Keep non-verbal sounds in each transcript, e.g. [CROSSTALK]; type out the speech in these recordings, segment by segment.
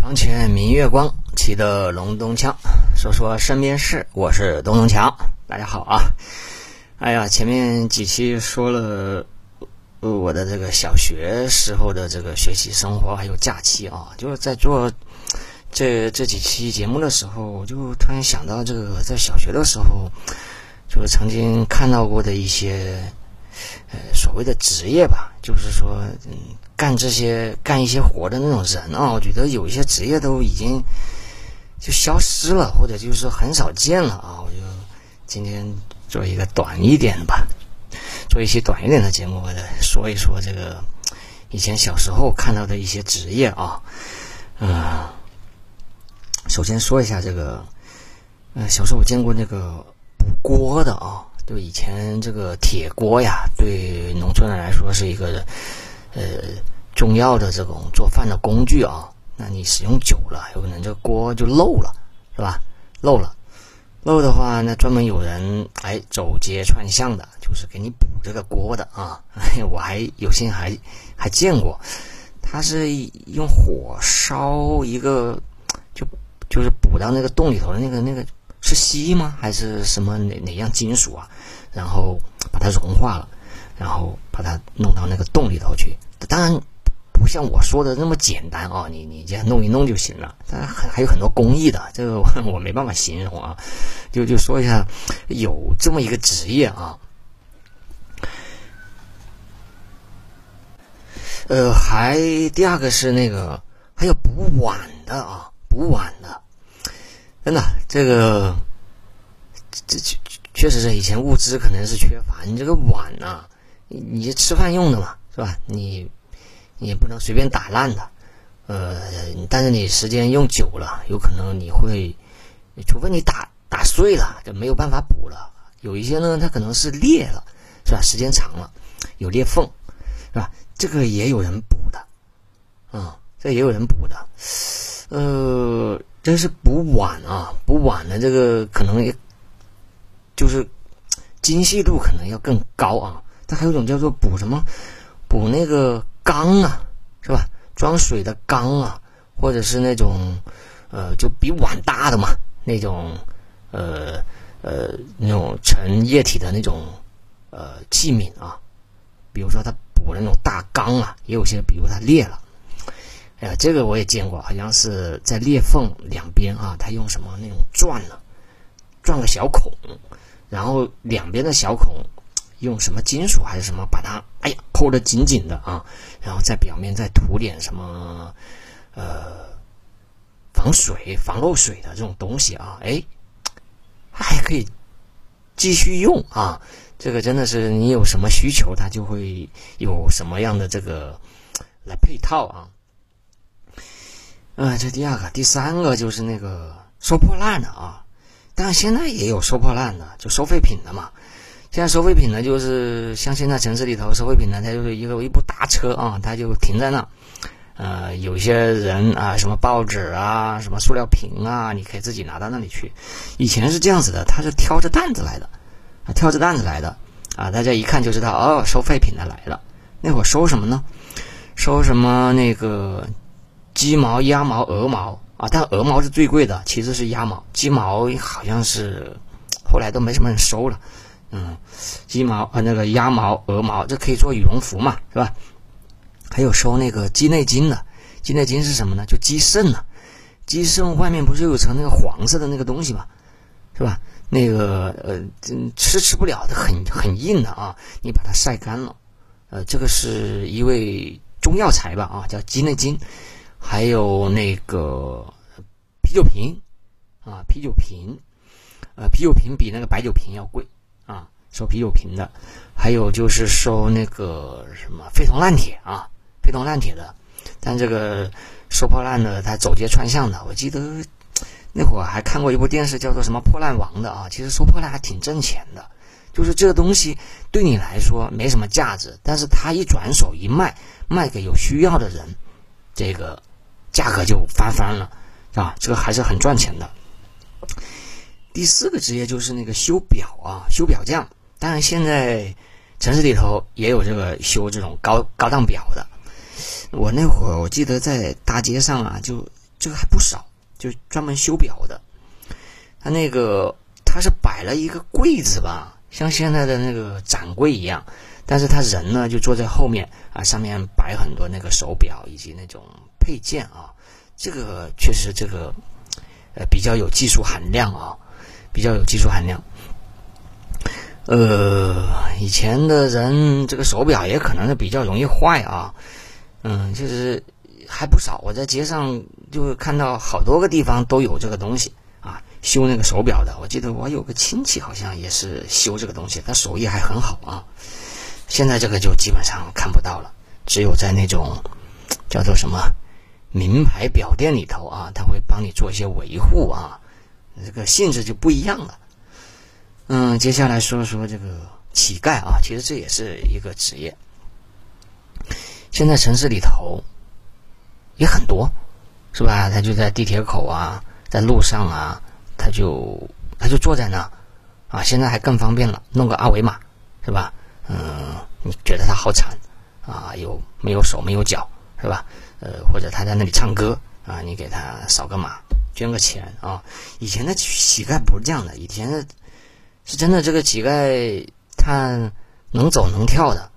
床前明月光，骑得龙咚锵。说说身边事，我是东东强。大家好啊！哎呀，前面几期说了我的这个小学时候的这个学习生活，还有假期啊，就是在做这这几期节目的时候，我就突然想到这个在小学的时候，就是曾经看到过的一些呃所谓的职业吧，就是说嗯。干这些干一些活的那种人啊，我觉得有一些职业都已经就消失了，或者就是说很少见了啊。我就今天做一个短一点的吧，做一些短一点的节目，我来说一说这个以前小时候看到的一些职业啊。嗯，首先说一下这个，呃，小时候我见过那个补锅的啊，就以前这个铁锅呀，对农村人来说是一个。呃，重要的这种做饭的工具啊，那你使用久了，有可能这锅就漏了，是吧？漏了，漏的话，那专门有人哎走街串巷的，就是给你补这个锅的啊。[LAUGHS] 我还有幸还还见过，他是用火烧一个，就就是补到那个洞里头的那个那个是锡吗？还是什么哪哪样金属啊？然后把它融化了。然后把它弄到那个洞里头去，当然不像我说的那么简单啊，你你这样弄一弄就行了。当然还还有很多工艺的，这个我没办法形容啊。就就说一下，有这么一个职业啊。呃，还第二个是那个还有补碗的啊，补碗的，真的这个这确确实是以前物资可能是缺乏，你这个碗呢。你你吃饭用的嘛，是吧？你你也不能随便打烂的，呃，但是你时间用久了，有可能你会，除非你打打碎了，就没有办法补了。有一些呢，它可能是裂了，是吧？时间长了有裂缝，是吧？这个也有人补的，啊，这也有人补的，呃，这是补碗啊，补碗的这个可能也就是精细度可能要更高啊。它还有一种叫做补什么，补那个缸啊，是吧？装水的缸啊，或者是那种，呃，就比碗大的嘛，那种，呃呃，那种盛液体的那种，呃，器皿啊。比如说它补那种大缸啊，也有些，比如它裂了，哎呀，这个我也见过，好像是在裂缝两边啊，它用什么那种钻呢？钻个小孔，然后两边的小孔。用什么金属还是什么把它，哎呀，扣得紧紧的啊，然后在表面再涂点什么，呃，防水、防漏水的这种东西啊，哎，还可以继续用啊。这个真的是你有什么需求，它就会有什么样的这个来配套啊。嗯，这第二个，第三个就是那个收破烂的啊，但是现在也有收破烂的，就收废品的嘛。现在收废品的，就是像现在城市里头收废品的，它就是一个一部大车啊，它就停在那。呃，有些人啊，什么报纸啊，什么塑料瓶啊，你可以自己拿到那里去。以前是这样子的，他是挑着担子来的，啊，挑着担子来的啊，大家一看就知道哦，收废品的来了。那会儿收什么呢？收什么那个鸡毛、鸭毛、鹅毛啊？但鹅毛是最贵的，其实是鸭毛，鸡毛好像是后来都没什么人收了。嗯，鸡毛啊，那个鸭毛、鹅毛，这可以做羽绒服嘛，是吧？还有收那个鸡内金的，鸡内金是什么呢？就鸡肾呢。鸡肾外面不是有层那个黄色的那个东西嘛，是吧？那个呃，吃吃不了的，很很硬的啊。你把它晒干了，呃，这个是一味中药材吧？啊，叫鸡内金。还有那个啤酒瓶啊，啤酒瓶，呃，啤酒瓶比那个白酒瓶要贵。啊，收啤酒瓶的，还有就是收那个什么废铜烂铁啊，废铜烂铁的。但这个收破烂的，他走街串巷的。我记得那会儿还看过一部电视，叫做什么《破烂王》的啊。其实收破烂还挺挣钱的，就是这个东西对你来说没什么价值，但是他一转手一卖，卖给有需要的人，这个价格就翻番了啊。这个还是很赚钱的。第四个职业就是那个修表啊，修表匠。当然，现在城市里头也有这个修这种高高档表的。我那会儿我记得在大街上啊，就这个还不少，就专门修表的。他那个他是摆了一个柜子吧，像现在的那个展柜一样，但是他人呢就坐在后面啊，上面摆很多那个手表以及那种配件啊，这个确实这个呃比较有技术含量啊，比较有技术含量。呃，以前的人这个手表也可能是比较容易坏啊，嗯，就是还不少。我在街上就看到好多个地方都有这个东西啊，修那个手表的。我记得我有个亲戚好像也是修这个东西，他手艺还很好啊。现在这个就基本上看不到了，只有在那种叫做什么名牌表店里头啊，他会帮你做一些维护啊，这个性质就不一样了。嗯，接下来说说这个乞丐啊，其实这也是一个职业。现在城市里头也很多，是吧？他就在地铁口啊，在路上啊，他就他就坐在那啊。现在还更方便了，弄个二维码，是吧？嗯，你觉得他好惨啊？有没有手没有脚，是吧？呃，或者他在那里唱歌啊，你给他扫个码，捐个钱啊。以前的乞丐不是这样的，以前的。是真的，这个乞丐他能走能跳的，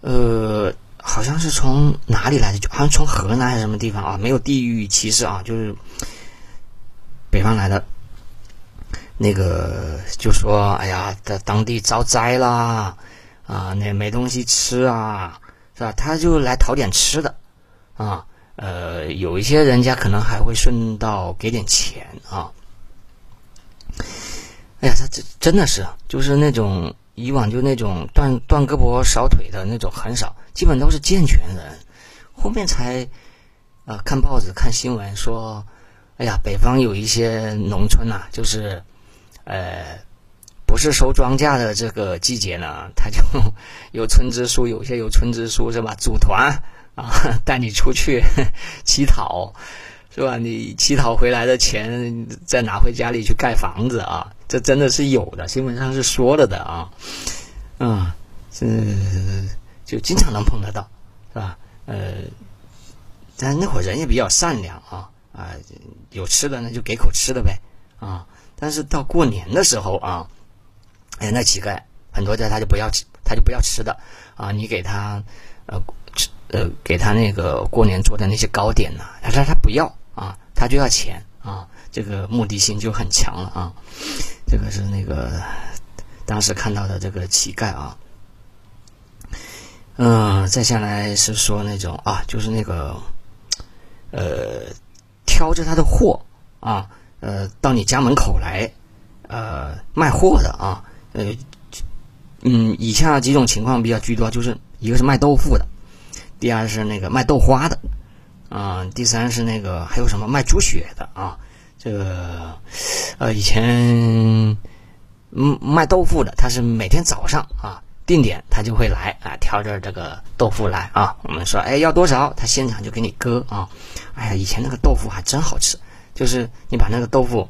呃，好像是从哪里来的？好像从河南还是什么地方啊？没有地域歧视啊，就是北方来的。那个就说：“哎呀，在当地遭灾啦，啊，那没东西吃啊，是吧？”他就来讨点吃的啊。呃，有一些人家可能还会顺道给点钱啊。哎呀，他这真的是，就是那种以往就那种断断胳膊少腿的那种很少，基本都是健全人。后面才啊看报纸看新闻说，哎呀，北方有一些农村呐，就是呃不是收庄稼的这个季节呢，他就 [LAUGHS] 有村支书，有些有村支书是吧？组团啊带你出去 [LAUGHS] 乞讨，是吧？你乞讨回来的钱再拿回家里去盖房子啊。这真的是有的，新闻上是说了的啊，嗯，是就经常能碰得到，是吧？呃，但那会儿人也比较善良啊，啊，有吃的那就给口吃的呗，啊，但是到过年的时候啊，哎，那乞丐很多家他就不要吃，他就不要吃的啊，你给他呃吃呃给他那个过年做的那些糕点呢，他说他不要啊，他就要钱啊，这个目的性就很强了啊。这个是那个当时看到的这个乞丐啊，嗯，再下来是说那种啊，就是那个呃，挑着他的货啊，呃，到你家门口来呃卖货的啊，呃，嗯，以下几种情况比较居多，就是一个是卖豆腐的，第二是那个卖豆花的，啊，第三是那个还有什么卖猪血的啊。这个，呃，以前嗯卖豆腐的，他是每天早上啊定点他就会来啊挑着这个豆腐来啊。我们说哎要多少，他现场就给你割啊。哎呀，以前那个豆腐还真好吃，就是你把那个豆腐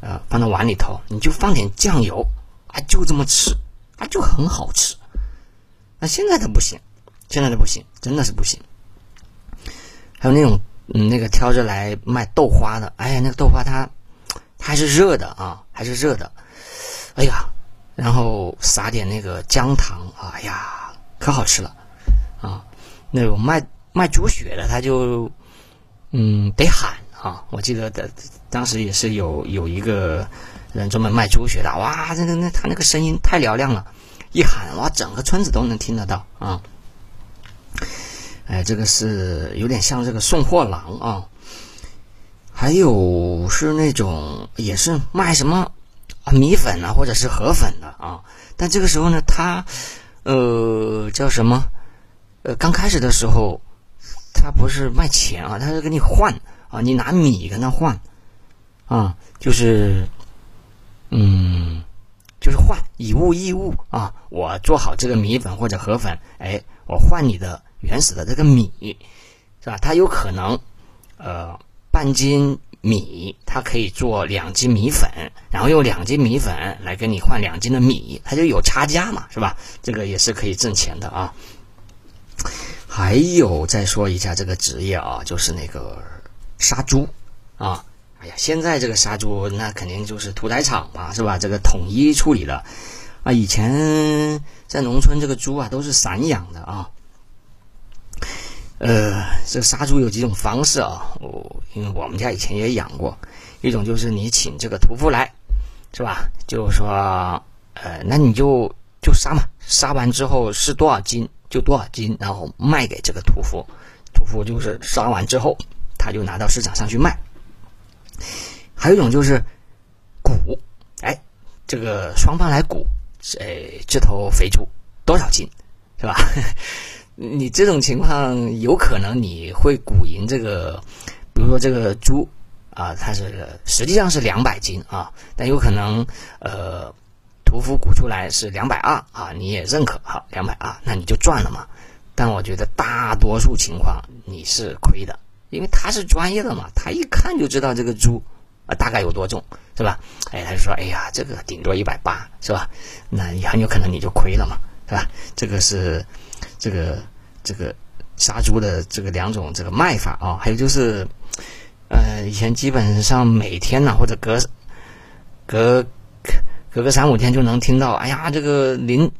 呃放到碗里头，你就放点酱油啊，就这么吃啊，就很好吃。那现在的不行，现在的不行，真的是不行。还有那种。嗯，那个挑着来卖豆花的，哎呀，那个豆花它，它还是热的啊，还是热的，哎呀，然后撒点那个姜糖，哎呀，可好吃了啊！那种卖卖猪血的，他就嗯得喊啊，我记得的当时也是有有一个人专门卖猪血的，哇，那那那他那个声音太嘹亮了，一喊哇，整个村子都能听得到啊。哎，这个是有点像这个送货郎啊，还有是那种也是卖什么米粉啊，或者是河粉的啊。但这个时候呢，他呃叫什么？呃，刚开始的时候，他不是卖钱啊，他是给你换啊，你拿米跟他换啊，就是嗯，就是换以物易物啊。我做好这个米粉或者河粉，哎，我换你的。原始的这个米，是吧？它有可能，呃，半斤米，它可以做两斤米粉，然后用两斤米粉来跟你换两斤的米，它就有差价嘛，是吧？这个也是可以挣钱的啊。还有再说一下这个职业啊，就是那个杀猪啊。哎呀，现在这个杀猪那肯定就是屠宰场嘛，是吧？这个统一处理的啊。以前在农村，这个猪啊都是散养的啊。呃，这杀猪有几种方式啊？我因为我们家以前也养过，一种就是你请这个屠夫来，是吧？就是说，呃，那你就就杀嘛，杀完之后是多少斤就多少斤，然后卖给这个屠夫，屠夫就是杀完之后他就拿到市场上去卖。还有一种就是估，哎，这个双方来估，哎，这头肥猪多少斤，是吧？[LAUGHS] 你这种情况有可能你会估赢这个，比如说这个猪啊，它是实际上是两百斤啊，但有可能呃，屠夫估出来是两百二啊，你也认可好两百二，那你就赚了嘛。但我觉得大多数情况你是亏的。因为他是专业的嘛，他一看就知道这个猪啊大概有多重，是吧？哎，他就说：“哎呀，这个顶多一百八，是吧？”那很有可能你就亏了嘛，是吧？这个是这个这个杀猪的这个两种这个卖法啊。还有就是，呃，以前基本上每天呢，或者隔隔隔个三五天就能听到，哎呀，这个零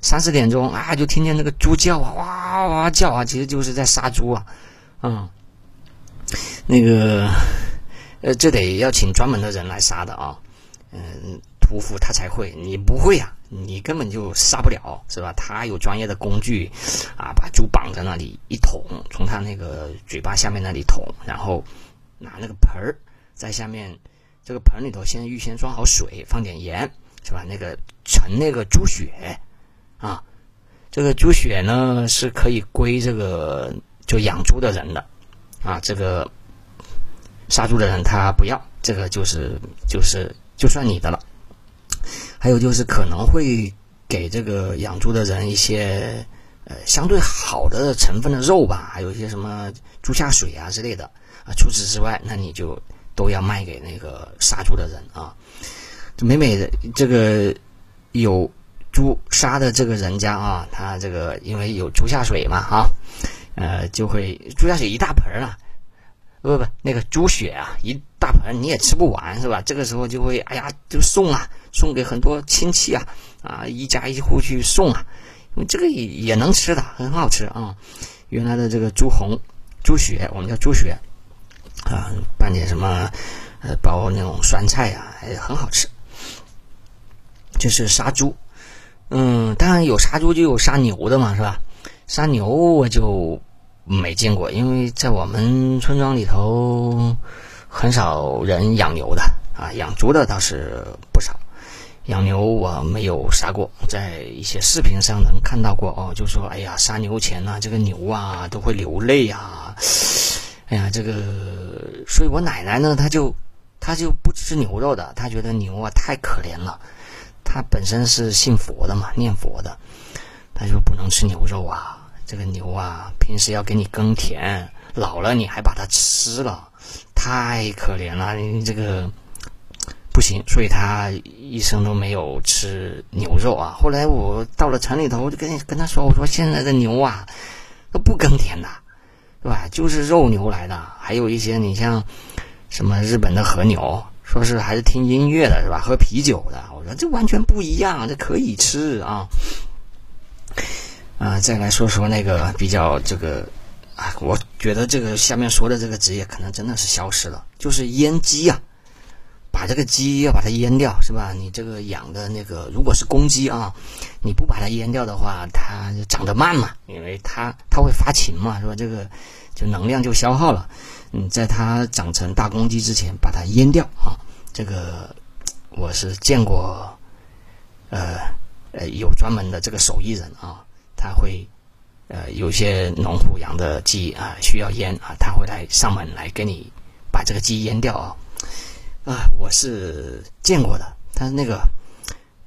三四点钟啊，就听见那个猪叫啊，哇哇叫啊，其实就是在杀猪啊，嗯。那个，呃，这得要请专门的人来杀的啊，嗯，屠夫他才会，你不会呀，你根本就杀不了，是吧？他有专业的工具，啊，把猪绑在那里一捅，从他那个嘴巴下面那里捅，然后拿那个盆儿在下面，这个盆里头先预先装好水，放点盐，是吧？那个盛那个猪血，啊，这个猪血呢是可以归这个就养猪的人的。啊，这个杀猪的人他不要，这个就是就是就算你的了。还有就是可能会给这个养猪的人一些呃相对好的成分的肉吧，还有一些什么猪下水啊之类的啊。除此之外，那你就都要卖给那个杀猪的人啊。这每每的这个有猪杀的这个人家啊，他这个因为有猪下水嘛，哈。呃，就会猪下血一大盆啊，不不，那个猪血啊，一大盆你也吃不完是吧？这个时候就会，哎呀，就送啊，送给很多亲戚啊，啊，一家一户去送啊，这个也也能吃的，很好吃啊。原来的这个猪红、猪血，我们叫猪血啊，拌点什么，呃，包那种酸菜呀，哎，很好吃。就是杀猪，嗯，当然有杀猪就有杀牛的嘛，是吧？杀牛我就没见过，因为在我们村庄里头很少人养牛的啊，养猪的倒是不少。养牛我没有杀过，在一些视频上能看到过哦，就说哎呀，杀牛前呢，这个牛啊都会流泪啊，哎呀，这个，所以我奶奶呢，她就她就不吃牛肉的，她觉得牛啊太可怜了，她本身是信佛的嘛，念佛的。他就不能吃牛肉啊！这个牛啊，平时要给你耕田，老了你还把它吃了，太可怜了。你这个不行，所以他一生都没有吃牛肉啊。后来我到了城里头，我就跟你跟他说：“我说现在的牛啊，都不耕田的，是吧？就是肉牛来的。还有一些你像什么日本的和牛，说是还是听音乐的，是吧？喝啤酒的。我说这完全不一样，这可以吃啊。”啊，再来说说那个比较这个啊，我觉得这个下面说的这个职业可能真的是消失了，就是阉鸡啊，把这个鸡要把它阉掉，是吧？你这个养的那个如果是公鸡啊，你不把它阉掉的话，它长得慢嘛，因为它它会发情嘛，是吧？这个就能量就消耗了。嗯，在它长成大公鸡之前，把它阉掉啊，这个我是见过，呃。呃，有专门的这个手艺人啊，他会，呃，有些农户养的鸡啊需要阉啊，他会来上门来给你把这个鸡阉掉啊。啊，我是见过的，他那个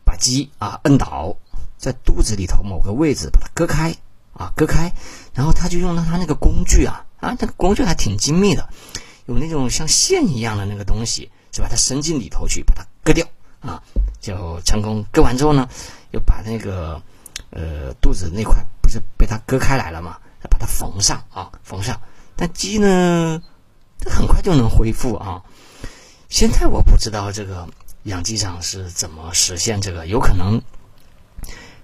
把鸡啊摁倒在肚子里头某个位置，把它割开啊，割开，然后他就用了他那个工具啊啊，那个工具还挺精密的，有那种像线一样的那个东西，是吧？它伸进里头去把它割掉啊，就成功割完之后呢。又把那个，呃，肚子那块不是被它割开来了嘛？再把它缝上啊，缝上。但鸡呢，它很快就能恢复啊。现在我不知道这个养鸡场是怎么实现这个，有可能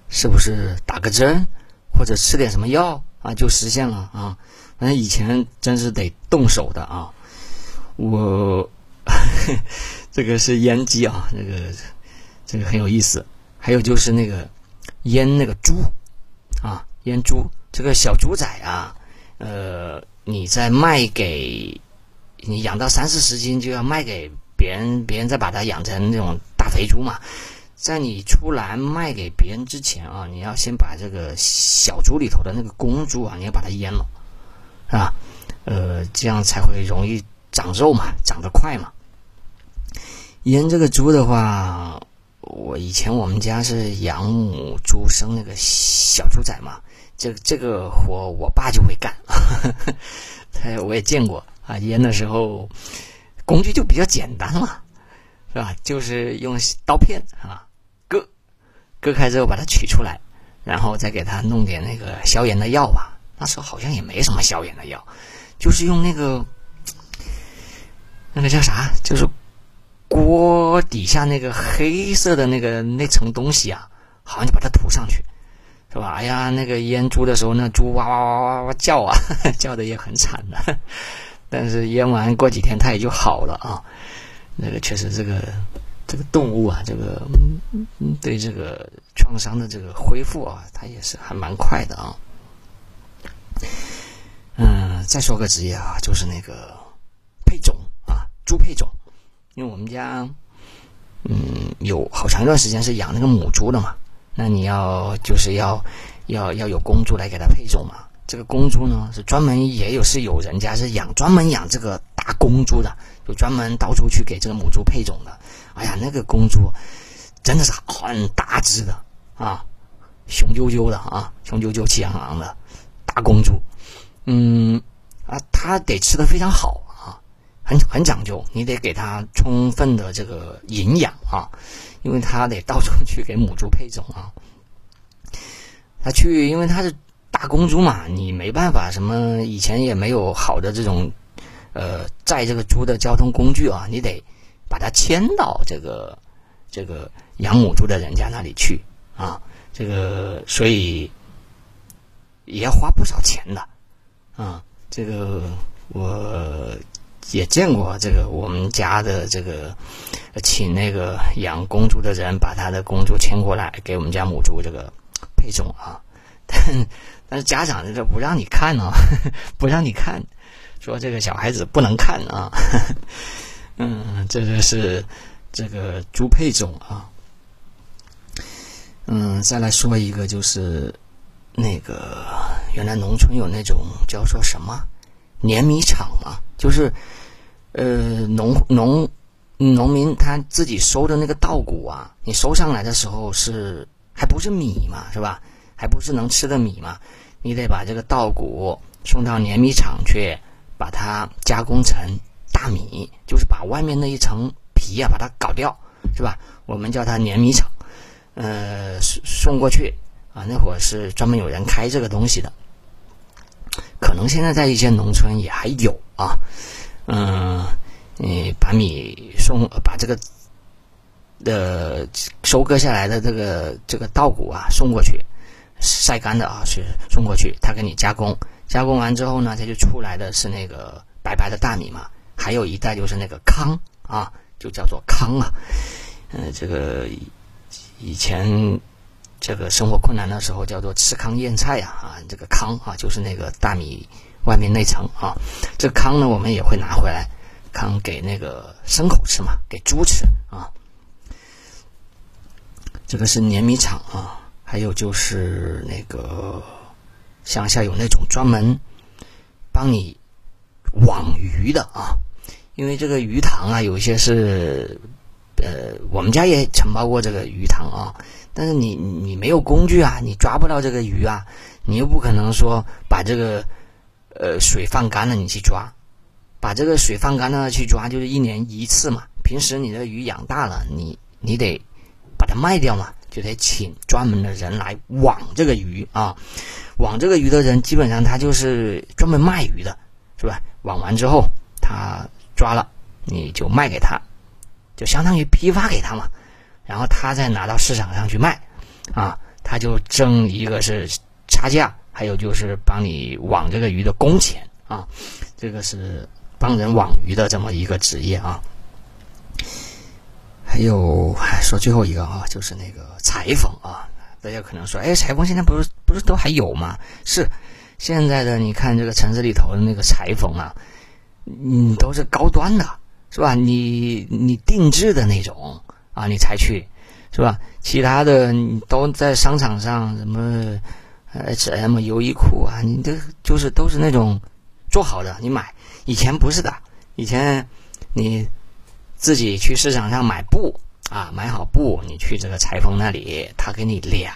是不是打个针或者吃点什么药啊就实现了啊？反正以前真是得动手的啊。我 [LAUGHS] 这个是阉鸡啊，这个这个很有意思。还有就是那个阉那个猪啊，阉猪这个小猪仔啊，呃，你在卖给你养到三四十斤就要卖给别人，别人再把它养成那种大肥猪嘛。在你出栏卖给别人之前啊，你要先把这个小猪里头的那个公猪啊，你要把它阉了，是吧？呃，这样才会容易长肉嘛，长得快嘛。阉这个猪的话。我以前我们家是养母猪生那个小猪仔嘛，这这个活我爸就会干，[LAUGHS] 他我也见过啊。腌的时候工具就比较简单嘛，是吧？就是用刀片啊，割割开之后把它取出来，然后再给它弄点那个消炎的药吧。那时候好像也没什么消炎的药，就是用那个那个叫啥，就是。锅底下那个黑色的那个那层东西啊，好像就把它涂上去，是吧？哎呀，那个腌猪的时候，那猪哇哇哇哇哇叫啊，[LAUGHS] 叫的也很惨的。[LAUGHS] 但是腌完过几天它也就好了啊。那个确实，这个这个动物啊，这个对这个创伤的这个恢复啊，它也是还蛮快的啊。嗯，再说个职业啊，就是那个配种啊，猪配种。因为我们家，嗯，有好长一段时间是养那个母猪的嘛，那你要就是要要要有公猪来给它配种嘛。这个公猪呢，是专门也有是有人家是养专门养这个大公猪的，就专门到处去给这个母猪配种的。哎呀，那个公猪真的是很大只的啊，雄赳赳的啊，雄赳赳气昂昂的大公猪。嗯啊，它得吃的非常好。很很讲究，你得给它充分的这个营养啊，因为它得到处去给母猪配种啊。它去，因为它是大公猪嘛，你没办法，什么以前也没有好的这种呃载这个猪的交通工具啊，你得把它牵到这个这个养母猪的人家那里去啊，这个所以也要花不少钱的啊，这个我。也见过这个，我们家的这个，请那个养公猪的人把他的公猪牵过来给我们家母猪这个配种啊，[LAUGHS] 但但是家长这不让你看呢，[LAUGHS] 不让你看，说这个小孩子不能看啊，[LAUGHS] 嗯，这个是这个猪配种啊，嗯，再来说一个就是那个原来农村有那种叫做什么碾米厂嘛，就是。呃，农农农民他自己收的那个稻谷啊，你收上来的时候是还不是米嘛，是吧？还不是能吃的米嘛？你得把这个稻谷送到碾米厂去，把它加工成大米，就是把外面那一层皮啊把它搞掉，是吧？我们叫它碾米厂。呃，送送过去啊，那会儿是专门有人开这个东西的，可能现在在一些农村也还有啊。嗯，你把米送，把这个的收割下来的这个这个稻谷啊送过去，晒干的啊是送过去，他给你加工，加工完之后呢，他就出来的是那个白白的大米嘛。还有一袋就是那个糠啊，就叫做糠啊。嗯，这个以前这个生活困难的时候叫做吃糠咽菜呀啊，这个糠啊就是那个大米。外面那层啊，这糠呢，我们也会拿回来，糠给那个牲口吃嘛，给猪吃啊。这个是碾米厂啊，还有就是那个乡下有那种专门帮你网鱼的啊，因为这个鱼塘啊，有一些是呃，我们家也承包过这个鱼塘啊，但是你你没有工具啊，你抓不到这个鱼啊，你又不可能说把这个。呃，水放干了，你去抓，把这个水放干了去抓，就是一年一次嘛。平时你的鱼养大了，你你得把它卖掉嘛，就得请专门的人来网这个鱼啊。网这个鱼的人，基本上他就是专门卖鱼的，是吧？网完之后他抓了，你就卖给他，就相当于批发给他嘛，然后他再拿到市场上去卖，啊，他就挣一个是差价，还有就是帮你网这个鱼的工钱啊，这个是帮人网鱼的这么一个职业啊。还有说最后一个啊，就是那个裁缝啊，大家可能说，哎，裁缝现在不是不是都还有吗？是。现在的你看这个城市里头的那个裁缝啊，嗯，都是高端的，是吧？你你定制的那种啊，你才去，是吧？其他的你都在商场上什么呃什么优衣库啊，你这就是都是那种做好的，你买。以前不是的，以前你自己去市场上买布啊，买好布，你去这个裁缝那里，他给你量，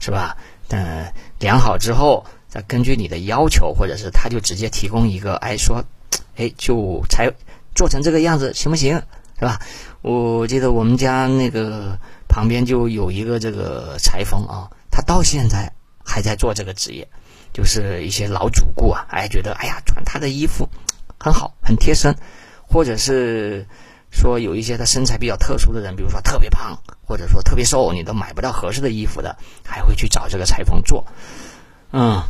是吧？嗯，量好之后。再根据你的要求，或者是他就直接提供一个，哎，说，哎，就裁做成这个样子行不行？是吧？我记得我们家那个旁边就有一个这个裁缝啊，他到现在还在做这个职业，就是一些老主顾啊，哎，觉得哎呀，穿他的衣服很好，很贴身，或者是说有一些他身材比较特殊的人，比如说特别胖，或者说特别瘦，你都买不到合适的衣服的，还会去找这个裁缝做，嗯。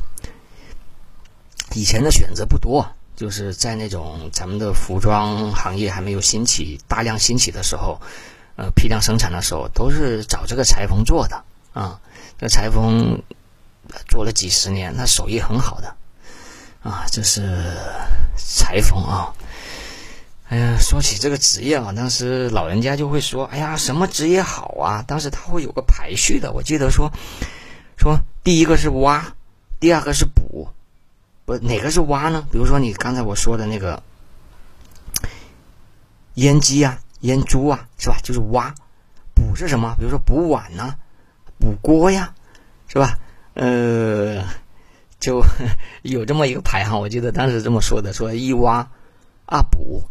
以前的选择不多，就是在那种咱们的服装行业还没有兴起、大量兴起的时候，呃，批量生产的时候，都是找这个裁缝做的啊。这裁缝做了几十年，那手艺很好的啊。这是裁缝啊。哎呀，说起这个职业啊，当时老人家就会说：“哎呀，什么职业好啊？”当时他会有个排序的，我记得说说第一个是挖，第二个是补。不，哪个是挖呢？比如说你刚才我说的那个腌鸡啊、腌猪啊，是吧？就是挖。补是什么？比如说补碗呢、补锅呀，是吧？呃，就 [LAUGHS] 有这么一个排行。我记得当时这么说的：说一挖二补，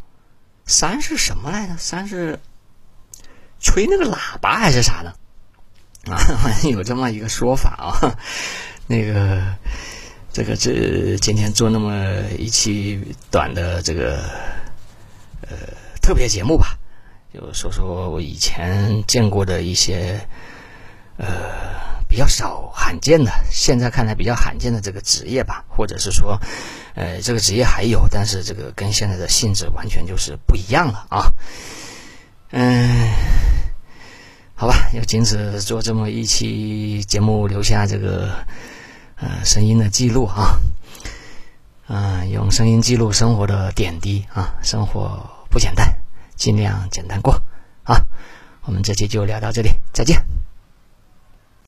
三是什么来着？三是吹那个喇叭还是啥的？啊，[LAUGHS] 有这么一个说法啊，[LAUGHS] 那个。这个这今天做那么一期短的这个呃特别节目吧，就说说我以前见过的一些呃比较少罕见的，现在看来比较罕见的这个职业吧，或者是说呃这个职业还有，但是这个跟现在的性质完全就是不一样了啊。嗯，好吧，要仅此做这么一期节目，留下这个。呃，声音的记录啊，嗯，[LAUGHS] 用声音记录生活的点滴啊，生活不简单，尽量简单过啊。我们这期就聊到这里，再见。